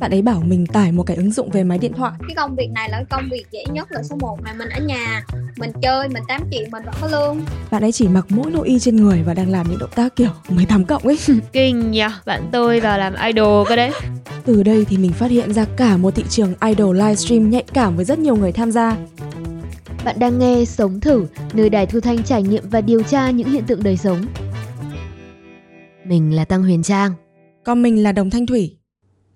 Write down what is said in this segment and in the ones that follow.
Bạn ấy bảo mình tải một cái ứng dụng về máy điện thoại. Cái công việc này là cái công việc dễ nhất là số 1 mà mình ở nhà, mình chơi, mình tám chuyện mình vẫn có lương. Bạn ấy chỉ mặc mỗi nội y trên người và đang làm những động tác kiểu 18 cộng ấy. Kinh nhỉ, bạn tôi vào làm idol cơ đấy. Từ đây thì mình phát hiện ra cả một thị trường idol livestream nhạy cảm với rất nhiều người tham gia. Bạn đang nghe Sống Thử, nơi đài thu thanh trải nghiệm và điều tra những hiện tượng đời sống. Mình là Tăng Huyền Trang. Còn mình là Đồng Thanh Thủy.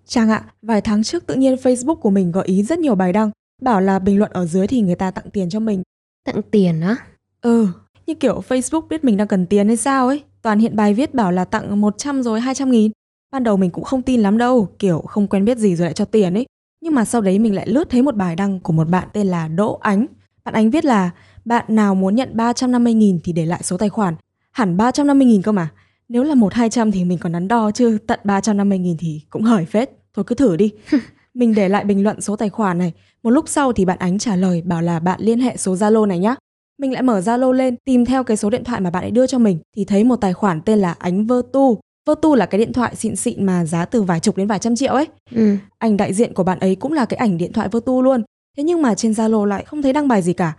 Trang ạ, vài tháng trước tự nhiên Facebook của mình gợi ý rất nhiều bài đăng, bảo là bình luận ở dưới thì người ta tặng tiền cho mình. Tặng tiền á? Ừ, như kiểu Facebook biết mình đang cần tiền hay sao ấy. Toàn hiện bài viết bảo là tặng 100 rồi 200 nghìn. Ban đầu mình cũng không tin lắm đâu, kiểu không quen biết gì rồi lại cho tiền ấy. Nhưng mà sau đấy mình lại lướt thấy một bài đăng của một bạn tên là Đỗ Ánh. Bạn Ánh viết là bạn nào muốn nhận 350 nghìn thì để lại số tài khoản. Hẳn 350 nghìn cơ mà. Nếu là một hai trăm thì mình còn đắn đo chứ tận 350 nghìn thì cũng hời phết. Thôi cứ thử đi. mình để lại bình luận số tài khoản này. Một lúc sau thì bạn Ánh trả lời bảo là bạn liên hệ số Zalo này nhá. Mình lại mở Zalo lên tìm theo cái số điện thoại mà bạn ấy đưa cho mình thì thấy một tài khoản tên là Ánh Vơ Tu. Vơ Tu là cái điện thoại xịn xịn mà giá từ vài chục đến vài trăm triệu ấy. Ừ. Ảnh đại diện của bạn ấy cũng là cái ảnh điện thoại Vơ Tu luôn. Thế nhưng mà trên Zalo lại không thấy đăng bài gì cả.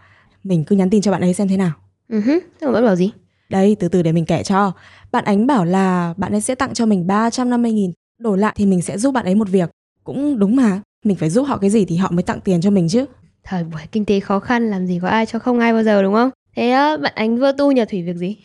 Mình cứ nhắn tin cho bạn ấy xem thế nào. Ừ hứ, Thế mà bạn bảo gì? Đây, từ từ để mình kể cho. Bạn Ánh bảo là bạn ấy sẽ tặng cho mình 350 nghìn. Đổi lại thì mình sẽ giúp bạn ấy một việc. Cũng đúng mà, mình phải giúp họ cái gì thì họ mới tặng tiền cho mình chứ. Thời buổi kinh tế khó khăn làm gì có ai cho không ai bao giờ đúng không? Thế á, bạn Ánh vơ tu nhờ Thủy việc gì?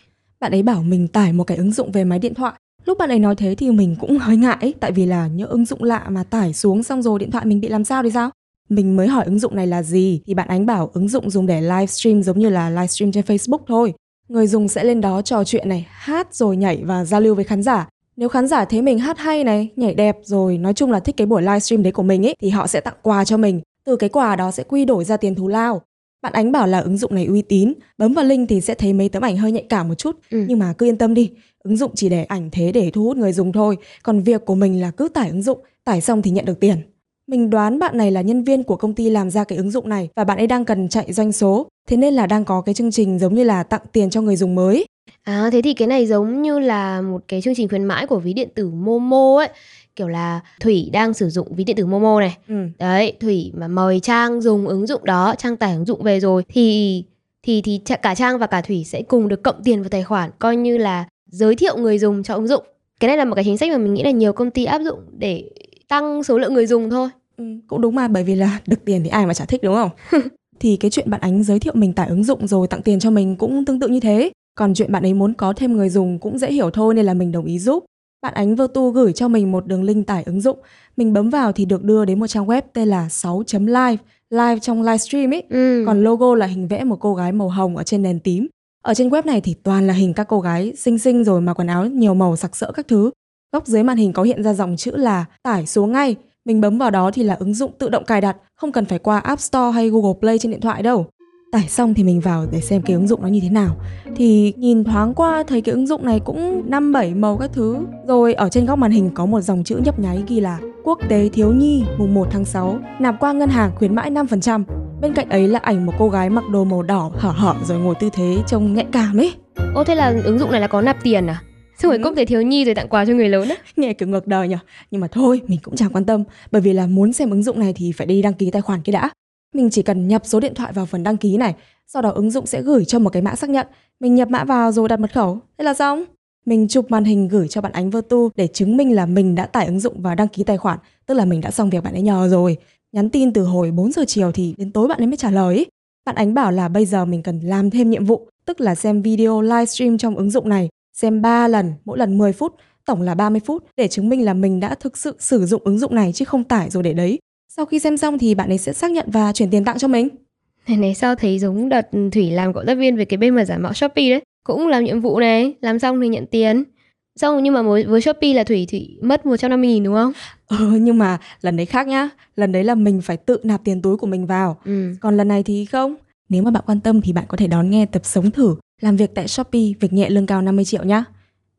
Bạn ấy bảo mình tải một cái ứng dụng về máy điện thoại. Lúc bạn ấy nói thế thì mình cũng hơi ngại tại vì là nhớ ứng dụng lạ mà tải xuống xong rồi điện thoại mình bị làm sao thì sao? Mình mới hỏi ứng dụng này là gì thì bạn ánh bảo ứng dụng dùng để livestream giống như là livestream trên Facebook thôi. Người dùng sẽ lên đó trò chuyện này, hát rồi nhảy và giao lưu với khán giả. Nếu khán giả thấy mình hát hay này, nhảy đẹp rồi nói chung là thích cái buổi livestream đấy của mình ấy thì họ sẽ tặng quà cho mình. Từ cái quà đó sẽ quy đổi ra tiền thù lao. Bạn Ánh bảo là ứng dụng này uy tín, bấm vào link thì sẽ thấy mấy tấm ảnh hơi nhạy cảm một chút, Ừ. nhưng mà cứ yên tâm đi, ứng dụng chỉ để ảnh thế để thu hút người dùng thôi, còn việc của mình là cứ tải ứng dụng, tải xong thì nhận được tiền. Mình đoán bạn này là nhân viên của công ty làm ra cái ứng dụng này và bạn ấy đang cần chạy doanh số, thế nên là đang có cái chương trình giống như là tặng tiền cho người dùng mới. À thế thì cái này giống như là một cái chương trình khuyến mãi của ví điện tử Momo ấy. Kiểu là Thủy đang sử dụng ví điện tử Momo này. Ừ. Đấy, Thủy mà mời Trang dùng ứng dụng đó, Trang tải ứng dụng về rồi thì thì thì cả Trang và cả Thủy sẽ cùng được cộng tiền vào tài khoản coi như là giới thiệu người dùng cho ứng dụng. Cái này là một cái chính sách mà mình nghĩ là nhiều công ty áp dụng để tăng số lượng người dùng thôi. Ừ, cũng đúng mà bởi vì là được tiền thì ai mà chả thích đúng không? thì cái chuyện bạn ánh giới thiệu mình tải ứng dụng rồi tặng tiền cho mình cũng tương tự như thế. Còn chuyện bạn ấy muốn có thêm người dùng cũng dễ hiểu thôi nên là mình đồng ý giúp. Bạn ánh Vertu gửi cho mình một đường link tải ứng dụng. Mình bấm vào thì được đưa đến một trang web tên là 6.live, live trong livestream ấy. Ừ. Còn logo là hình vẽ một cô gái màu hồng ở trên nền tím. Ở trên web này thì toàn là hình các cô gái xinh xinh rồi mà quần áo nhiều màu sặc sỡ các thứ. Góc dưới màn hình có hiện ra dòng chữ là tải xuống ngay. Mình bấm vào đó thì là ứng dụng tự động cài đặt, không cần phải qua App Store hay Google Play trên điện thoại đâu. Tải xong thì mình vào để xem cái ứng dụng nó như thế nào. Thì nhìn thoáng qua thấy cái ứng dụng này cũng 5 7 màu các thứ. Rồi ở trên góc màn hình có một dòng chữ nhấp nháy ghi là Quốc tế thiếu nhi mùng 1 tháng 6, nạp qua ngân hàng khuyến mãi 5%. Bên cạnh ấy là ảnh một cô gái mặc đồ màu đỏ hở hở rồi ngồi tư thế trông nhạy cảm ấy. Ô thế là ứng dụng này là có nạp tiền à? Xong rồi Ừ. tế thiếu nhi rồi tặng quà cho người lớn á? Nghe kiểu ngược đời nhỉ Nhưng mà thôi mình cũng chẳng quan tâm. Bởi vì là muốn xem ứng dụng này thì phải đi đăng ký tài khoản kia đã. Mình chỉ cần nhập số điện thoại vào phần đăng ký này Sau đó ứng dụng sẽ gửi cho một cái mã xác nhận. Mình nhập mã vào rồi đặt mật khẩu. Thế là xong. Mình chụp màn hình gửi cho bạn Ánh Vertu Để chứng minh là mình đã tải ứng dụng và đăng ký tài khoản. Tức là mình đã xong việc bạn ấy nhờ rồi. Nhắn tin từ hồi 4 giờ chiều thì đến tối bạn ấy mới trả lời. Ý. Bạn Ánh bảo là bây giờ mình cần làm thêm nhiệm vụ Tức là xem video livestream trong ứng dụng này Xem 3 lần, mỗi lần 10 phút tổng là 30 phút để chứng minh là mình đã thực sự sử dụng ứng dụng này chứ không tải rồi để đấy. Sau khi xem xong thì bạn ấy sẽ xác nhận và chuyển tiền tặng cho mình. Này này sao thấy giống đợt Thủy làm cộng tác viên về cái bên mà giả mạo Shopee đấy Cũng làm nhiệm vụ này, làm xong thì nhận tiền Xong nhưng mà với, với Shopee là Thủy Thủy mất 150 nghìn đúng không? Ừ, nhưng mà lần đấy khác nhá. Lần đấy là mình phải tự nạp tiền túi của mình vào. Ừ. Còn lần này thì không. Nếu mà bạn quan tâm thì bạn có thể đón nghe tập sống thử làm việc tại Shopee việc nhẹ lương cao 50 triệu nhá.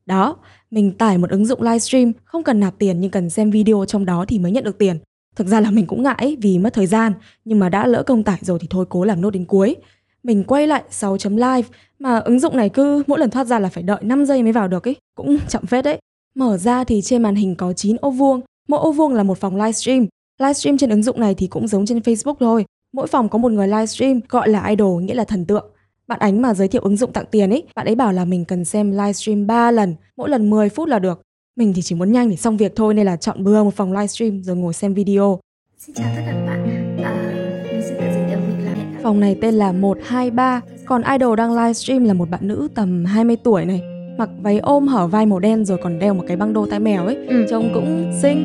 Đó, mình tải một ứng dụng livestream không cần nạp tiền nhưng cần xem video trong đó thì mới nhận được tiền. Thực ra là mình cũng ngại vì mất thời gian, nhưng mà đã lỡ công tải rồi thì thôi cố làm nốt đến cuối. Mình quay lại 6.live mà ứng dụng này cứ mỗi lần thoát ra là phải đợi 5 giây mới vào được ấy, cũng chậm phết đấy. Mở ra thì trên màn hình có 9 ô vuông, Mỗi ô vuông là một phòng livestream. Livestream trên ứng dụng này thì cũng giống trên Facebook thôi. Mỗi phòng có một người livestream gọi là idol nghĩa là thần tượng. Bạn Ánh mà giới thiệu ứng dụng tặng tiền ấy, bạn ấy bảo là mình cần xem livestream 3 lần, mỗi lần 10 phút là được. Mình thì chỉ muốn nhanh để xong việc thôi nên là chọn bừa một phòng livestream rồi ngồi xem video. Xin chào tất cả các bạn. À, mình xin tự giới thiệu mình là Phòng này tên là 123, còn idol đang livestream là một bạn nữ tầm 20 tuổi này, mặc váy ôm hở vai màu đen rồi còn đeo một cái băng đô tai mèo ấy, Ừ. trông cũng xinh.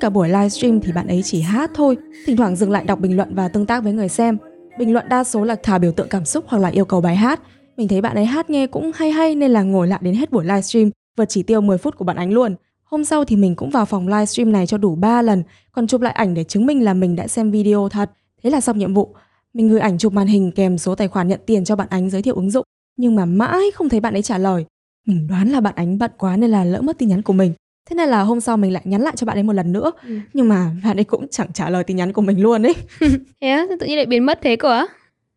Suốt cả buổi livestream thì bạn ấy chỉ hát thôi, thỉnh thoảng dừng lại đọc bình luận và tương tác với người xem. Bình luận đa số là thả biểu tượng cảm xúc hoặc là yêu cầu bài hát. Mình thấy bạn ấy hát nghe cũng hay hay nên là ngồi lại đến hết buổi livestream, vượt chỉ tiêu 10 phút của bạn ánh luôn. Hôm sau thì mình cũng vào phòng livestream này cho đủ 3 lần, còn chụp lại ảnh để chứng minh là mình đã xem video thật. Thế là xong nhiệm vụ. Mình gửi ảnh chụp màn hình kèm số tài khoản nhận tiền cho bạn ánh giới thiệu ứng dụng, nhưng mà mãi không thấy bạn ấy trả lời. Mình đoán là bạn ánh bận quá nên là lỡ mất tin nhắn của mình. Thế nên là hôm sau mình lại nhắn lại cho bạn ấy một lần nữa, Ừ. nhưng mà bạn ấy cũng chẳng trả lời tin nhắn của mình luôn ấy. Thế sao tự nhiên lại biến mất thế cơ á?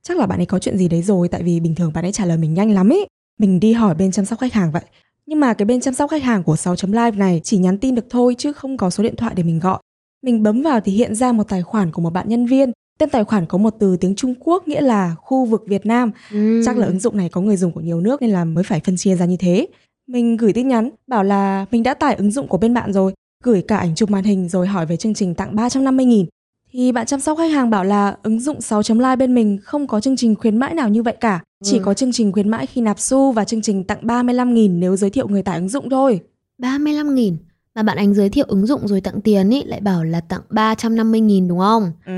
Chắc là bạn ấy có chuyện gì đấy rồi tại vì bình thường bạn ấy trả lời mình nhanh lắm ấy. Mình đi hỏi bên chăm sóc khách hàng vậy. Nhưng mà cái bên chăm sóc khách hàng của 6.live này chỉ nhắn tin được thôi chứ không có số điện thoại để mình gọi. Mình bấm vào thì hiện ra một tài khoản của một bạn nhân viên. Tên tài khoản có một từ tiếng Trung Quốc nghĩa là khu vực Việt Nam. Ừ. Chắc là ứng dụng này có người dùng của nhiều nước nên là mới phải phân chia ra như thế. Mình gửi tin nhắn bảo là mình đã tải ứng dụng của bên bạn rồi, gửi cả ảnh chụp màn hình rồi hỏi về chương trình tặng 350 nghìn. Thì bạn chăm sóc khách hàng bảo là ứng dụng 6.live bên mình không có chương trình khuyến mãi nào như vậy cả. Chỉ Ừ. có chương trình khuyến mãi khi nạp xu và chương trình tặng 35 nghìn nếu giới thiệu người tải ứng dụng thôi. 35 nghìn Mà bạn anh giới thiệu ứng dụng rồi tặng tiền ý Lại bảo là tặng 350 nghìn đúng không? Ừ.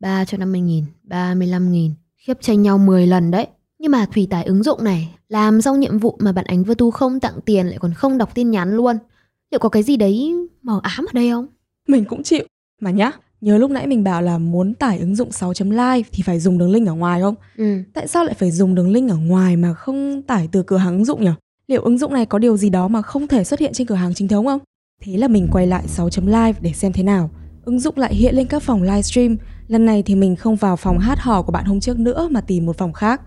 350 nghìn 35 nghìn Khiếp tranh nhau 10 lần đấy Nhưng mà Thủy tải ứng dụng này Làm xong nhiệm vụ mà bạn ánh vừa tu không tặng tiền Lại còn không đọc tin nhắn luôn Liệu có cái gì đấy mờ ám ở đây không? Mình cũng chịu. Mà nhá, nhớ lúc nãy mình bảo là muốn tải ứng dụng 6.live thì phải dùng đường link ở ngoài không? Ừ Tại sao lại phải dùng đường link ở ngoài mà không tải từ cửa hàng ứng dụng nhỉ? Liệu ứng dụng này có điều gì đó mà không thể xuất hiện trên cửa hàng chính thống không? Thế là mình quay lại 6.live để xem thế nào. Ứng dụng lại hiện lên các phòng livestream. Lần này thì mình không vào phòng hát hò của bạn hôm trước nữa mà tìm một phòng khác.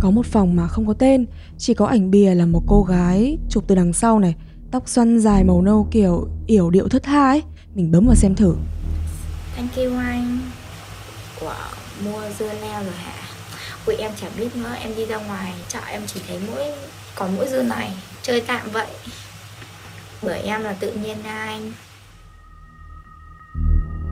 Có một phòng mà không có tên, chỉ có ảnh bìa là một cô gái chụp từ đằng sau này, tóc xoăn dài màu nâu kiểu yểu điệu thất tha ấy. Mình bấm vào xem thử. Anh kêu anh quả mua dưa leo rồi hả? Ui em chả biết nữa, em đi ra ngoài chợ em chỉ thấy mỗi có mỗi dưa này Chơi tạm vậy Bởi em là tự nhiên nha anh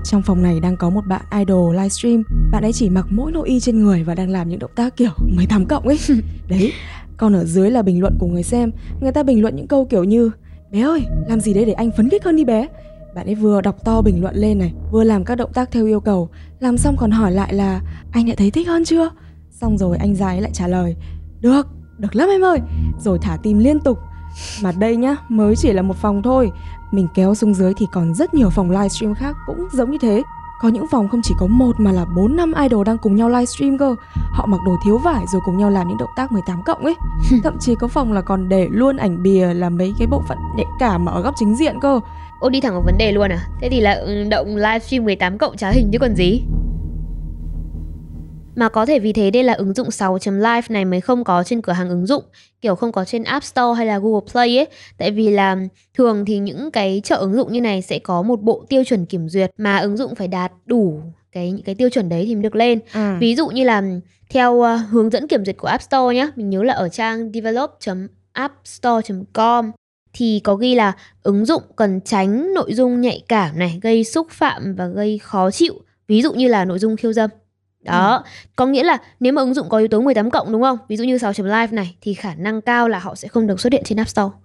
trong phòng này đang có một bạn idol livestream Bạn ấy chỉ mặc mỗi nội y trên người và đang làm những động tác kiểu 18 cộng ấy. Đấy, còn ở dưới là bình luận của người xem. Người ta bình luận những câu kiểu như Bé ơi, làm gì đấy để anh phấn khích hơn đi bé? Bạn ấy vừa đọc to bình luận lên này Vừa làm các động tác theo yêu cầu. Làm xong còn hỏi lại là Anh đã thấy thích hơn chưa? Xong rồi anh già ấy lại trả lời Được, được lắm em ơi. Rồi thả tim liên tục. Mà đây nhá, mới chỉ là một phòng thôi mình kéo xuống dưới thì còn rất nhiều phòng livestream khác cũng giống như thế. Có những phòng không chỉ có một mà là 4 năm idol đang cùng nhau livestream cơ. Họ mặc đồ thiếu vải rồi cùng nhau làm những động tác 18 cộng ấy. Thậm chí có phòng là còn để luôn ảnh bìa là mấy cái bộ phận nhạy cảm ở góc chính diện cơ. Ô đi thẳng vào vấn đề luôn à Thế thì là ừ, động livestream 18 cộng trá hình chứ còn gì Mà có thể vì thế đây là ứng dụng 6.live này mới không có trên cửa hàng ứng dụng Kiểu không có trên App Store hay là Google Play ấy Tại vì là thường thì những cái chợ ứng dụng như này sẽ có một bộ tiêu chuẩn kiểm duyệt Mà ứng dụng phải đạt đủ cái những cái tiêu chuẩn đấy thì mới được lên Ừ. Ví dụ như là theo uh, hướng dẫn kiểm duyệt của App Store nhé, mình nhớ là ở trang develop.appstore.com thì có ghi là ứng dụng cần tránh nội dung nhạy cảm này, gây xúc phạm và gây khó chịu, ví dụ như là nội dung khiêu dâm. Đó, có nghĩa là nếu mà ứng dụng có yếu tố 18 cộng đúng không? Ví dụ như 6.live này thì khả năng cao là họ sẽ không được xuất hiện trên App Store.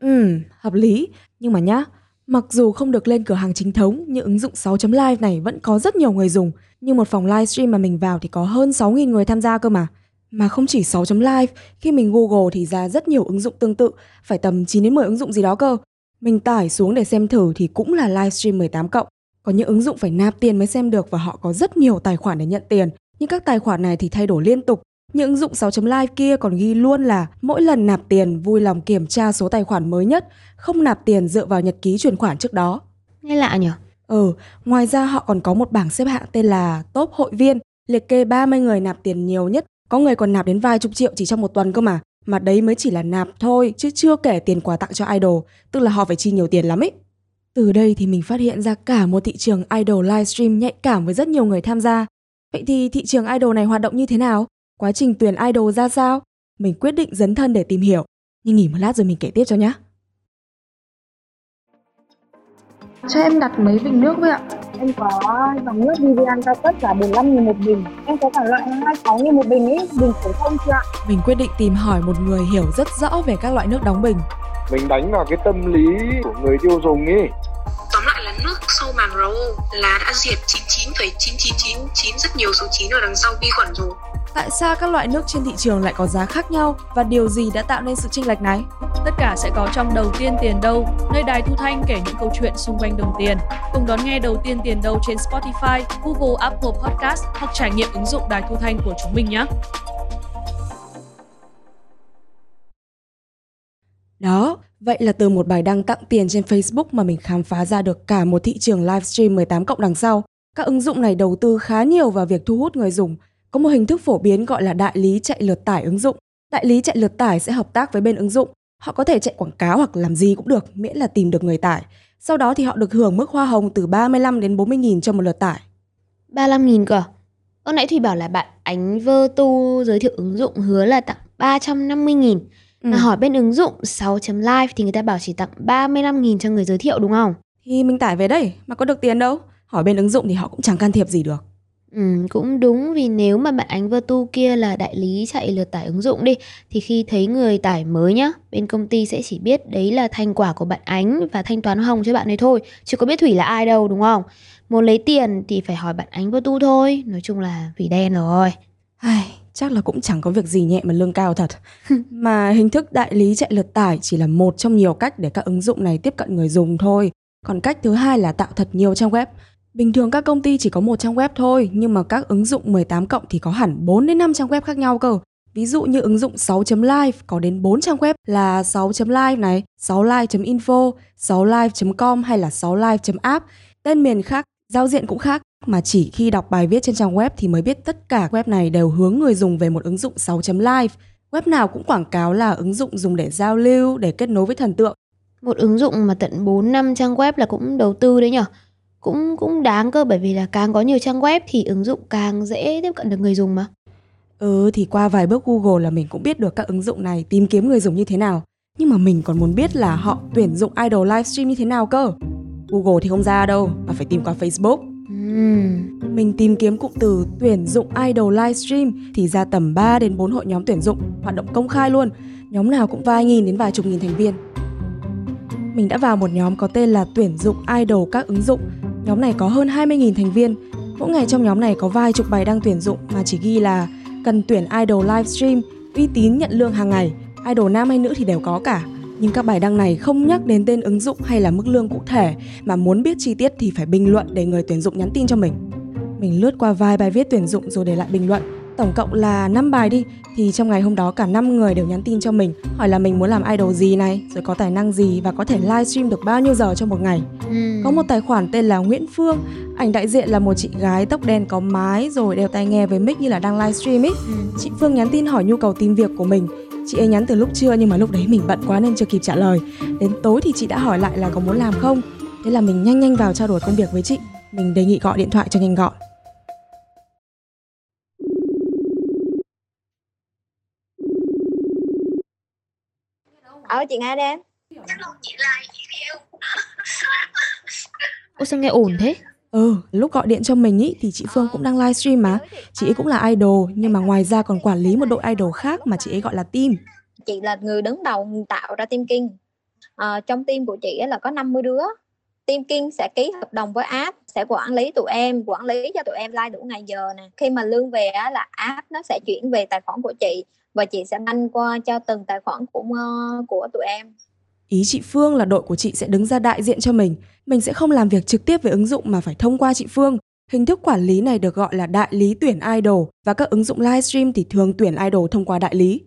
Ừ, hợp lý. Nhưng mà nhá, mặc dù không được lên cửa hàng chính thống nhưng ứng dụng 6.live này vẫn có rất nhiều người dùng. Như một phòng livestream mà mình vào thì có hơn 6.000 người tham gia cơ mà. Mà không chỉ 6.live, khi mình Google thì ra rất nhiều ứng dụng tương tự, phải tầm 9 đến 10 ứng dụng gì đó cơ. Mình tải xuống để xem thử thì cũng là livestream 18 cộng. Có những ứng dụng phải nạp tiền mới xem được và họ có rất nhiều tài khoản để nhận tiền. Nhưng các tài khoản này thì thay đổi liên tục. Những ứng dụng 6.live kia còn ghi luôn là mỗi lần nạp tiền vui lòng kiểm tra số tài khoản mới nhất, không nạp tiền dựa vào nhật ký chuyển khoản trước đó. Nghe lạ nhỉ? Ừ, ngoài ra họ còn có một bảng xếp hạng tên là top hội viên. Liệt kê 30 người nạp tiền nhiều nhất, có người còn nạp đến vài chục triệu chỉ trong một tuần cơ mà. Mà đấy mới chỉ là nạp thôi, chứ chưa kể tiền quà tặng cho idol, tức là họ phải chi nhiều tiền lắm ấy. Từ đây thì mình phát hiện ra cả một thị trường idol livestream nhạy cảm với rất nhiều người tham gia. Vậy thì thị trường idol này hoạt động như thế nào? Quá trình tuyển idol ra sao? Mình quyết định dấn thân để tìm hiểu. Nhưng nghỉ một lát rồi mình kể tiếp cho nhé. Cho em đặt mấy bình nước với ạ? Em có dòng nước Vivian cao cấp giá 45 000 một bình. Em có cả loại 26 000 một bình ý, bình phổ thông chưa ạ? Mình quyết định tìm hỏi một người hiểu rất rõ về các loại nước đóng bình. Mình đánh vào cái tâm lý của người tiêu dùng ý sau màng RO là đã diệt 99,9999 rất nhiều số 9 ở đằng sau vi khuẩn rồi. Tại sao các loại nước trên thị trường lại có giá khác nhau và điều gì đã tạo nên sự chênh lệch này? Tất cả sẽ có trong Đầu tiên tiền đâu, nơi đài thu thanh kể những câu chuyện xung quanh đồng tiền. Cùng đón nghe Đầu tiên tiền đâu trên Spotify, Google, Apple Podcast hoặc trải nghiệm ứng dụng đài thu thanh của chúng mình nhé. Vậy là từ một bài đăng tặng tiền trên Facebook mà mình khám phá ra được cả một thị trường livestream 18 cộng đằng sau. Các ứng dụng này đầu tư khá nhiều vào việc thu hút người dùng. Có một hình thức phổ biến gọi là đại lý chạy lượt tải ứng dụng. Đại lý chạy lượt tải sẽ hợp tác với bên ứng dụng. Họ có thể chạy quảng cáo hoặc làm gì cũng được, miễn là tìm được người tải. Sau đó thì họ được hưởng mức hoa hồng từ 35 đến 40 nghìn cho một lượt tải. 35 nghìn cơ à? ông nãy Thùy bảo là bạn Ánh Vơ Tu giới thiệu ứng dụng hứa là tặng 350 nghìn Ừ. Mà hỏi bên ứng dụng 6.live thì người ta bảo chỉ tặng 35 nghìn cho người giới thiệu đúng không? Thì mình tải về đây, mà có được tiền đâu. Hỏi bên ứng dụng thì họ cũng chẳng can thiệp gì được. Ừ, cũng đúng vì nếu mà bạn Ánh Vơ Tu kia là đại lý chạy lượt tải ứng dụng đi thì khi thấy người tải mới nhá, bên công ty sẽ chỉ biết đấy là thành quả của bạn Ánh và thanh toán hồng cho bạn ấy thôi, chứ có biết Thủy là ai đâu đúng không? Muốn lấy tiền thì phải hỏi bạn Ánh Vơ Tu thôi, nói chung là Thủy đen rồi. Ai, chắc là cũng chẳng có việc gì nhẹ mà lương cao thật. mà hình thức đại lý chạy lượt tải chỉ là một trong nhiều cách để các ứng dụng này tiếp cận người dùng thôi. Còn cách thứ hai là tạo thật nhiều trang web. Bình thường các công ty chỉ có một trang web thôi, nhưng mà các ứng dụng 18 cộng thì có hẳn 4 đến 5 trang web khác nhau cơ. Ví dụ như ứng dụng 6.live có đến 4 trang web là 6.live này, 6live.info, 6live.com hay là 6live.app. Tên miền khác, giao diện cũng khác mà chỉ khi đọc bài viết trên trang web thì mới biết tất cả web này đều hướng người dùng về một ứng dụng 6.live. Web nào cũng quảng cáo là ứng dụng dùng để giao lưu, để kết nối với thần tượng. Một ứng dụng mà tận 4 năm trang web là cũng đầu tư đấy nhở. Cũng cũng đáng cơ bởi vì là càng có nhiều trang web thì ứng dụng càng dễ tiếp cận được người dùng mà. Ừ thì qua vài bước Google là mình cũng biết được các ứng dụng này tìm kiếm người dùng như thế nào. Nhưng mà mình còn muốn biết là họ tuyển dụng idol livestream như thế nào cơ. Google thì không ra đâu, mà phải tìm qua Facebook. Mình tìm kiếm cụm từ tuyển dụng idol livestream thì ra tầm 3 đến 4 hội nhóm tuyển dụng, hoạt động công khai luôn. Nhóm nào cũng vài nghìn đến vài chục nghìn thành viên. Mình đã vào một nhóm có tên là tuyển dụng idol các ứng dụng. Nhóm này có hơn 20.000 thành viên. Mỗi ngày trong nhóm này có vài chục bài đăng tuyển dụng mà chỉ ghi là cần tuyển idol livestream, uy tín nhận lương hàng ngày, idol nam hay nữ thì đều có cả. Nhưng các bài đăng này không nhắc đến tên ứng dụng hay là mức lương cụ thể mà muốn biết chi tiết thì phải bình luận để người tuyển dụng nhắn tin cho mình. Mình lướt qua vài bài viết tuyển dụng rồi để lại bình luận. Tổng cộng là 5 bài đi thì trong ngày hôm đó cả 5 người đều nhắn tin cho mình hỏi là mình muốn làm idol gì này, rồi có tài năng gì và có thể livestream được bao nhiêu giờ trong một ngày. ừm. Có một tài khoản tên là Nguyễn Phương, ảnh đại diện là một chị gái tóc đen có mái rồi đeo tai nghe với mic như là đang livestream ấy. Ừm. Chị Phương nhắn tin hỏi nhu cầu tìm việc của mình. Chị ấy nhắn từ lúc trưa nhưng mà lúc đấy mình bận quá nên chưa kịp trả lời. Đến tối thì chị đã hỏi lại là có muốn làm không. Thế là mình nhanh nhanh vào trao đổi công việc với chị. Mình đề nghị gọi điện thoại cho nhanh gọn. Ở chị nghe đây em Ôi sao nghe ổn thế? Ừ, lúc gọi điện cho mình ý thì chị Phương cũng đang livestream mà. Chị ấy cũng là idol nhưng mà ngoài ra còn quản lý một đội idol khác mà chị ấy gọi là team. chị là người đứng đầu tạo ra team King À, trong team của chị là có 50 đứa team King sẽ ký hợp đồng với app sẽ quản lý tụi em quản lý cho tụi em like đủ ngày giờ nè khi mà lương về á, là app nó sẽ chuyển về tài khoản của chị và chị sẽ đăng qua cho từng tài khoản của ờ, của tụi em Ý chị Phương là đội của chị sẽ đứng ra đại diện cho mình. Mình sẽ không làm việc trực tiếp với ứng dụng mà phải thông qua chị Phương. Hình thức quản lý này được gọi là đại lý tuyển idol và các ứng dụng livestream thì thường tuyển idol thông qua đại lý.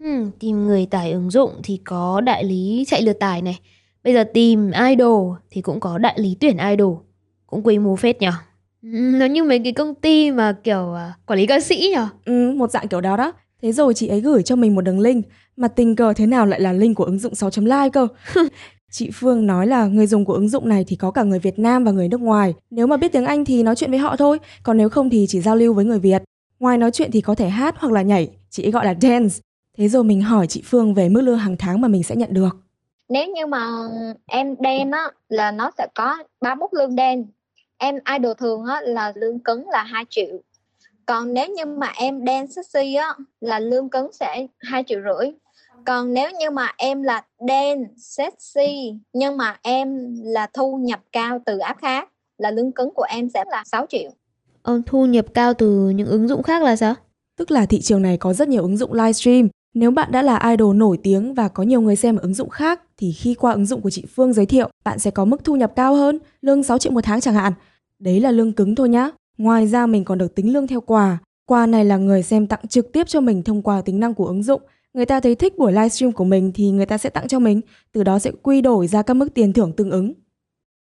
Ừm, tìm người tải ứng dụng thì có đại lý chạy lượt tải này. Bây giờ tìm idol thì cũng có đại lý tuyển idol. Cũng quy mô phết nhở. Ừ, nó như mấy cái công ty mà kiểu à, quản lý ca sĩ nhở? Ừ, một dạng kiểu đó đó. Thế rồi chị ấy gửi cho mình một đường link mà tình cờ thế nào lại là link của ứng dụng 6 chấm like cơ. chị Phương nói là người dùng của ứng dụng này thì có cả người Việt Nam và người nước ngoài. Nếu mà biết tiếng Anh thì nói chuyện với họ thôi, còn nếu không thì chỉ giao lưu với người Việt. Ngoài nói chuyện thì có thể hát hoặc là nhảy, chị ấy gọi là dance. Thế rồi mình hỏi chị Phương về mức lương hàng tháng mà mình sẽ nhận được. nếu như mà em đen á là nó sẽ có ba mức lương đen em idol thường á là lương cứng là 2 triệu còn nếu như mà em đen sexy á là lương cứng sẽ hai triệu rưỡi còn nếu như mà em là đen sexy nhưng mà em là thu nhập cao từ app khác là lương cứng của em sẽ là 6 triệu Ông thu nhập cao từ những ứng dụng khác là sao? Tức là thị trường này có rất nhiều ứng dụng livestream. Nếu bạn đã là idol nổi tiếng và có nhiều người xem ở ứng dụng khác thì khi qua ứng dụng của chị Phương giới thiệu, bạn sẽ có mức thu nhập cao hơn, lương 6 triệu một tháng chẳng hạn. Đấy là lương cứng thôi nhá. Ngoài ra mình còn được tính lương theo quà. Quà này là người xem tặng trực tiếp cho mình thông qua tính năng của ứng dụng. Người ta thấy thích buổi livestream của mình thì người ta sẽ tặng cho mình, từ đó sẽ quy đổi ra các mức tiền thưởng tương ứng.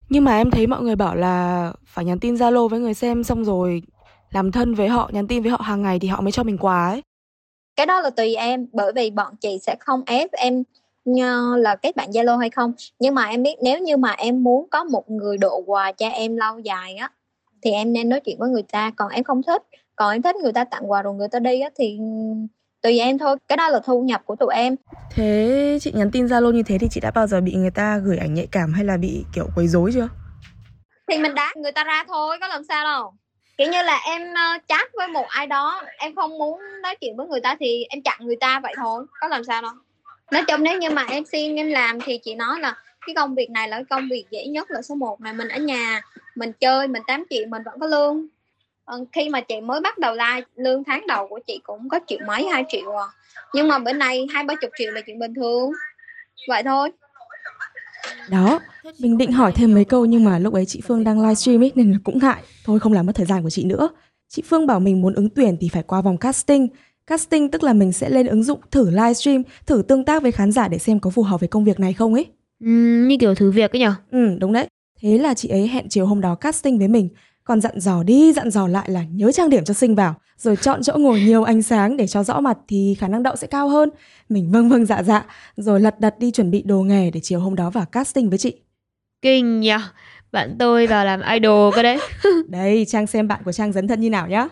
Nhưng mà em thấy mọi người bảo là phải nhắn tin Zalo với người xem xong rồi làm thân với họ, nhắn tin với họ hàng ngày thì họ mới cho mình quà ấy. cái đó là tùy em bởi vì bọn chị sẽ không ép em nhờ là kết bạn Zalo hay không nhưng mà em biết nếu như mà em muốn có một người độ quà cho em lâu dài á thì em nên nói chuyện với người ta. Còn em không thích còn em thích người ta tặng quà rồi người ta đi á thì tùy em thôi. Cái đó là thu nhập của tụi em. Thế chị nhắn tin Zalo như thế thì chị đã bao giờ bị người ta gửi ảnh nhạy cảm hay là bị kiểu quấy rối chưa? thì mình đá người ta ra thôi có làm sao đâu. Kiểu như là em ờ, chat với một ai đó em không muốn nói chuyện với người ta thì em chặn người ta vậy thôi có làm sao đâu. Nói chung nếu như mà em xin em làm thì chị nói là cái công việc này là cái công việc dễ nhất là số 1 mà mình ở nhà mình chơi mình tám chuyện mình vẫn có lương Ờ, khi mà chị mới bắt đầu like lương tháng đầu của chị cũng có triệu mấy hai triệu à nhưng mà bữa nay hai ba chục triệu là chuyện bình thường vậy thôi Đó, mình định hỏi thêm mấy câu nhưng mà lúc ấy chị Phương đang livestream ấy nên là cũng ngại. Thôi không làm mất thời gian của chị nữa. Chị Phương bảo mình muốn ứng tuyển thì phải qua vòng casting. Casting tức là mình sẽ lên ứng dụng thử livestream, thử tương tác với khán giả để xem có phù hợp với công việc này không ấy. Ừm, như kiểu thử việc ấy nhở? Ừ, đúng đấy. Thế là chị ấy hẹn chiều hôm đó casting với mình. Còn dặn dò đi, dặn dò lại là nhớ trang điểm cho xinh vào. Rồi chọn chỗ ngồi nhiều ánh sáng để cho rõ mặt thì khả năng đậu sẽ cao hơn. Mình vâng vâng dạ dạ. Rồi lật đật đi chuẩn bị đồ nghề để chiều hôm đó vào casting với chị. Kinh nhỉ. Bạn tôi vào làm idol cơ đấy. Đây, Trang xem bạn của Trang dấn thân như nào nhá.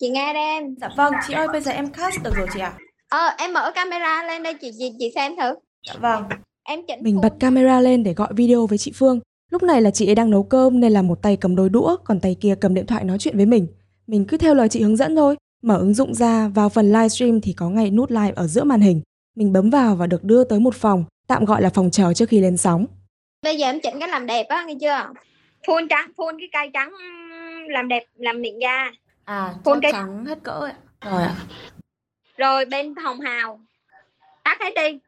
chị nghe đây em Dạ vâng, chị ơi bây giờ em cast được rồi chị ạ. Ờ em mở camera lên đây chị chị chị xem thử Dạ vâng. em chỉnh Mình bật camera lên để gọi video với chị Phương. Lúc này là chị ấy đang nấu cơm nên là một tay cầm đôi đũa, còn tay kia cầm điện thoại nói chuyện với mình. Mình cứ theo lời chị hướng dẫn thôi. Mở ứng dụng ra, vào phần livestream thì có ngay nút live ở giữa màn hình. Mình bấm vào và được đưa tới một phòng, tạm gọi là phòng chờ trước khi lên sóng. bây giờ em chỉnh cái làm đẹp á nghe chưa phun trắng phun cái cây trắng làm đẹp làm miệng da À, Phun cái- trắng hết cỡ ạ. Rồi ạ. Rồi bên hồng hào tắt hết đi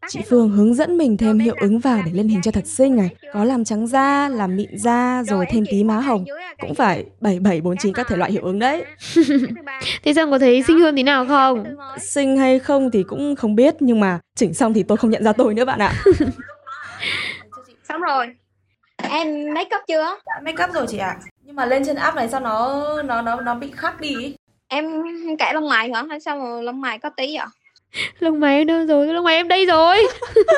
Tắt Chị hết Phương hướng dẫn mình thêm hiệu ứng vào để lên hình cho thật xinh này. Có làm trắng da, làm mịn da, rồi thêm tí má hồng. Cũng phải 7749 các thể loại hiệu ứng đấy. Thế xong có thấy xinh hơn tí nào không? Xinh hay không thì cũng không biết nhưng mà chỉnh xong thì tôi không nhận ra tôi nữa bạn ạ. xong rồi em make up chưa Make up rồi chị ạ. Nhưng mà lên trên app này sao nó nó nó nó bị khác đi? Em kẻ lông mày hả hay sao mà lông mày có tí vậy Lông mày em đâu rồi? Lông mày em đây rồi.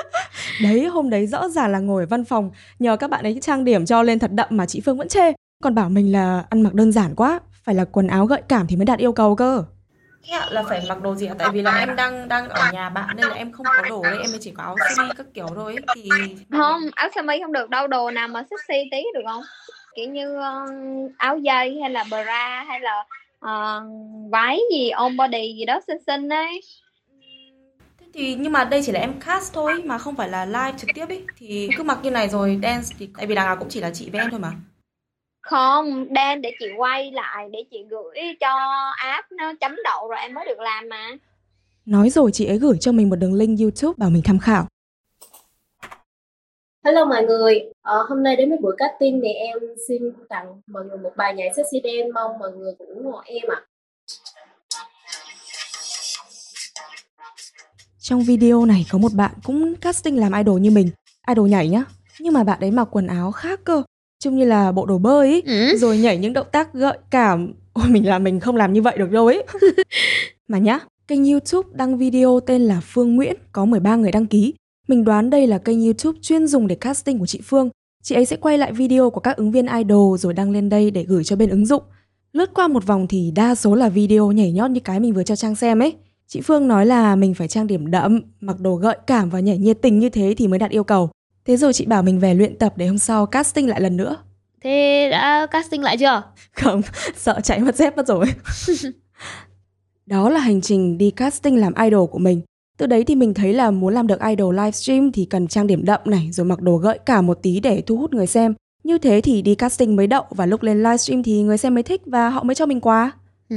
Đấy hôm đấy rõ ràng là ngồi ở văn phòng nhờ các bạn ấy trang điểm cho lên thật đậm mà chị Phương vẫn chê. Còn bảo mình là ăn mặc đơn giản quá, phải là quần áo gợi cảm thì mới đạt yêu cầu cơ. Là phải mặc đồ gì ạ? Tại vì là em đang đang ở nhà bạn nên là em không có đồ đấy, em mới chỉ có áo sơ mi các kiểu thôi ấy. thì không áo sơ mi không được đâu đồ nào mà sexy tí được không kiểu như ờ, áo dây hay là bra hay là ờ, váy gì on body gì đó xinh xinh ấy Thế thì nhưng mà đây chỉ là em cast thôi mà không phải là live trực tiếp ấy thì cứ mặc như này rồi dance thì tại vì đằng nào cũng chỉ là chị với em thôi mà. không đen để chị quay lại để chị gửi cho app nó chấm đậu rồi em mới được làm mà Nói rồi chị ấy gửi cho mình một đường link YouTube bảo mình tham khảo. Hello mọi người, ờ, hôm nay đến với buổi casting thì em xin tặng mọi người một bài nhảy sexy dance mong mọi người cũng ủng hộ em ạ. Trong video này có một bạn cũng casting làm idol như mình, idol nhảy nhá. Nhưng mà bạn ấy mặc quần áo khác cơ, trông như là bộ đồ bơi ấy, Ừ. rồi nhảy những động tác gợi cảm. Ôi mình là mình không làm như vậy được đâu ấy. mà nhá, kênh YouTube đăng video tên là Phương Nguyễn có 13 người đăng ký. Mình đoán đây là kênh YouTube chuyên dùng để casting của chị Phương. Chị ấy sẽ quay lại video của các ứng viên idol rồi đăng lên đây để gửi cho bên ứng dụng. Lướt qua một vòng thì đa số là video nhảy nhót như cái mình vừa cho Trang xem ấy. Chị Phương nói là mình phải trang điểm đậm, mặc đồ gợi cảm và nhảy nhiệt tình như thế thì mới đạt yêu cầu. Thế rồi chị bảo mình về luyện tập để hôm sau casting lại lần nữa. Thế đã casting lại chưa? Không, sợ chạy mất dép mất rồi. Đó là hành trình đi casting làm idol của mình. Từ đấy thì mình thấy là muốn làm được idol livestream thì cần trang điểm đậm này rồi mặc đồ gợi cảm một tí để thu hút người xem. Như thế thì đi casting mới đậu và lúc lên livestream thì người xem mới thích và họ mới cho mình quà. Ừ,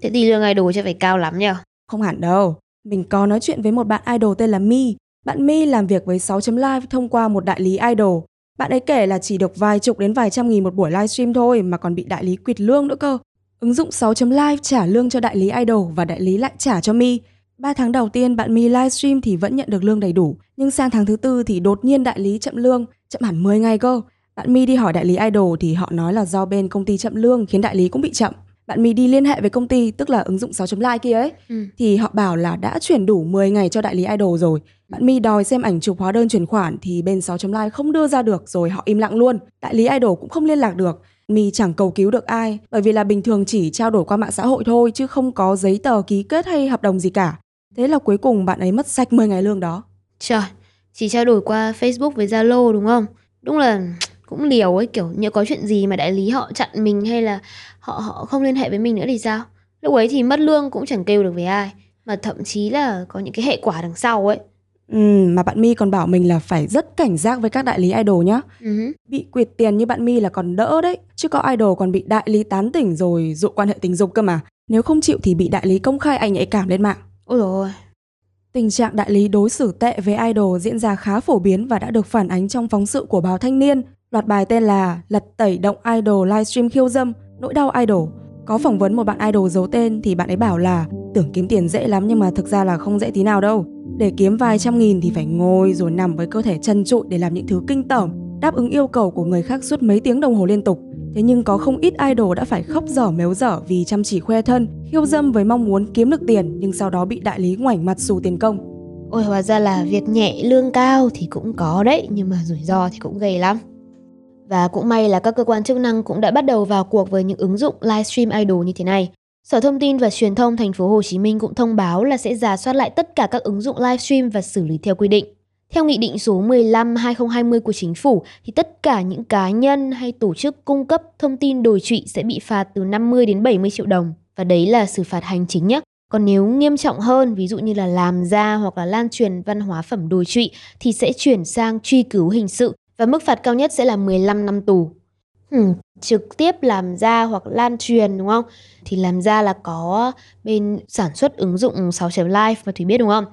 thế thì lương idol chắc phải cao lắm nhở? Không hẳn đâu. Mình có nói chuyện với một bạn idol tên là Mi. Bạn Mi làm việc với 6.live thông qua một đại lý idol. Bạn ấy kể là chỉ được vài chục đến vài trăm nghìn một buổi livestream thôi mà còn bị đại lý quỵt lương nữa cơ. Ứng dụng 6.live trả lương cho đại lý idol và đại lý lại trả cho Mi. 3 tháng đầu tiên bạn Mi livestream thì vẫn nhận được lương đầy đủ, nhưng sang tháng thứ tư thì đột nhiên đại lý chậm lương, chậm hẳn 10 ngày cơ. Bạn Mi đi hỏi đại lý idol thì họ nói là do bên công ty chậm lương khiến đại lý cũng bị chậm. Bạn Mi đi liên hệ với công ty, tức là ứng dụng 6.live kia ấy, Ừ. thì họ bảo là đã chuyển đủ 10 ngày cho đại lý idol rồi. Bạn Mi đòi xem ảnh chụp hóa đơn chuyển khoản thì bên 6.live không đưa ra được rồi họ im lặng luôn. Đại lý idol cũng không liên lạc được. Mi chẳng cầu cứu được ai bởi vì là bình thường chỉ trao đổi qua mạng xã hội thôi chứ không có giấy tờ ký kết hay hợp đồng gì cả. Thế là cuối cùng bạn ấy mất sạch 10 ngày lương đó. Trời, chỉ trao đổi qua Facebook với Zalo đúng không? Đúng là cũng liều ấy kiểu như có chuyện gì mà đại lý họ chặn mình hay là họ họ không liên hệ với mình nữa thì sao? Lúc ấy thì mất lương cũng chẳng kêu được với ai mà thậm chí là có những cái hệ quả đằng sau ấy. Ừ, mà bạn Mi còn bảo mình là phải rất cảnh giác với các đại lý idol nhá. Ừ. Bị quyệt tiền như bạn Mi là còn đỡ đấy, chứ có idol còn bị đại lý tán tỉnh rồi dụ quan hệ tình dục cơ mà. Nếu không chịu thì bị đại lý công khai ảnh nhạy cảm lên mạng. Tình trạng đại lý đối xử tệ với idol diễn ra khá phổ biến và đã được phản ánh trong phóng sự của báo Thanh niên. Loạt bài tên là Lật tẩy động idol livestream khiêu dâm, nỗi đau idol. Có phỏng vấn một bạn idol giấu tên thì bạn ấy bảo là tưởng kiếm tiền dễ lắm nhưng mà thực ra là không dễ tí nào đâu. Để kiếm vài trăm nghìn thì phải ngồi rồi nằm với cơ thể chân trụi để làm những thứ kinh tởm, đáp ứng yêu cầu của người khác suốt mấy tiếng đồng hồ liên tục. Thế nhưng có không ít idol đã phải khóc dở méo dở vì chăm chỉ khoe thân, khiêu dâm với mong muốn kiếm được tiền nhưng sau đó bị đại lý ngoảnh mặt xù tiền công. Ôi hóa ra là việc nhẹ lương cao thì cũng có đấy nhưng mà rủi ro thì cũng gầy lắm. Và cũng may là các cơ quan chức năng cũng đã bắt đầu vào cuộc với những ứng dụng livestream idol như thế này. Sở Thông tin và Truyền thông thành phố Hồ Chí Minh cũng thông báo là sẽ giả soát lại tất cả các ứng dụng livestream và xử lý theo quy định. Theo Nghị định số 15-2020 của Chính phủ, thì tất cả những cá nhân hay tổ chức cung cấp thông tin đồi trụy sẽ bị phạt từ 50 đến 70 triệu đồng. Và đấy là xử phạt hành chính nhé. Còn nếu nghiêm trọng hơn, ví dụ như là làm ra hoặc là lan truyền văn hóa phẩm đồi trụy, thì sẽ chuyển sang truy cứu hình sự và mức phạt cao nhất sẽ là 15 năm tù. Hmm, trực tiếp làm ra hoặc lan truyền đúng không? Thì làm ra là có bên sản xuất ứng dụng 6 live mà Thủy biết đúng không?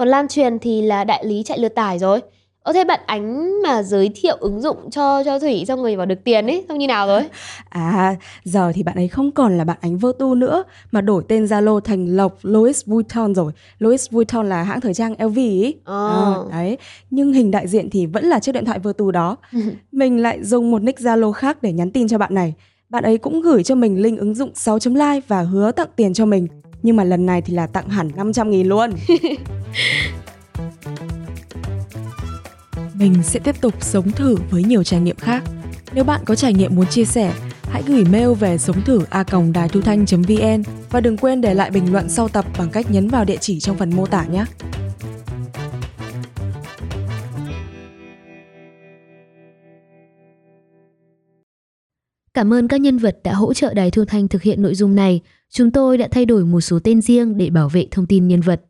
Còn lan truyền thì là đại lý chạy lượt tải rồi. Ơ thế bạn ánh mà giới thiệu ứng dụng cho cho Thủy xong người bảo được tiền ấy, xong như nào rồi? À, giờ thì bạn ấy không còn là bạn ánh Vertu nữa mà đổi tên Zalo thành Lộc Louis Vuitton rồi. Louis Vuitton là hãng thời trang LV ý. Ờ. À, đấy, nhưng hình đại diện thì vẫn là chiếc điện thoại Vertu đó. mình lại dùng một nick Zalo khác để nhắn tin cho bạn này. Bạn ấy cũng gửi cho mình link ứng dụng 6.live và hứa tặng tiền cho mình. Nhưng mà lần này thì là tặng hẳn 500 nghìn luôn. Mình sẽ tiếp tục sống thử với nhiều trải nghiệm khác. Nếu bạn có trải nghiệm muốn chia sẻ, hãy gửi mail về sống thử a còng đài thu thanh vn và đừng quên để lại bình luận sau tập bằng cách nhấn vào địa chỉ trong phần mô tả nhé. Cảm ơn các nhân vật đã hỗ trợ Đài Thu Thanh thực hiện nội dung này. Chúng tôi đã thay đổi một số tên riêng để bảo vệ thông tin nhân vật.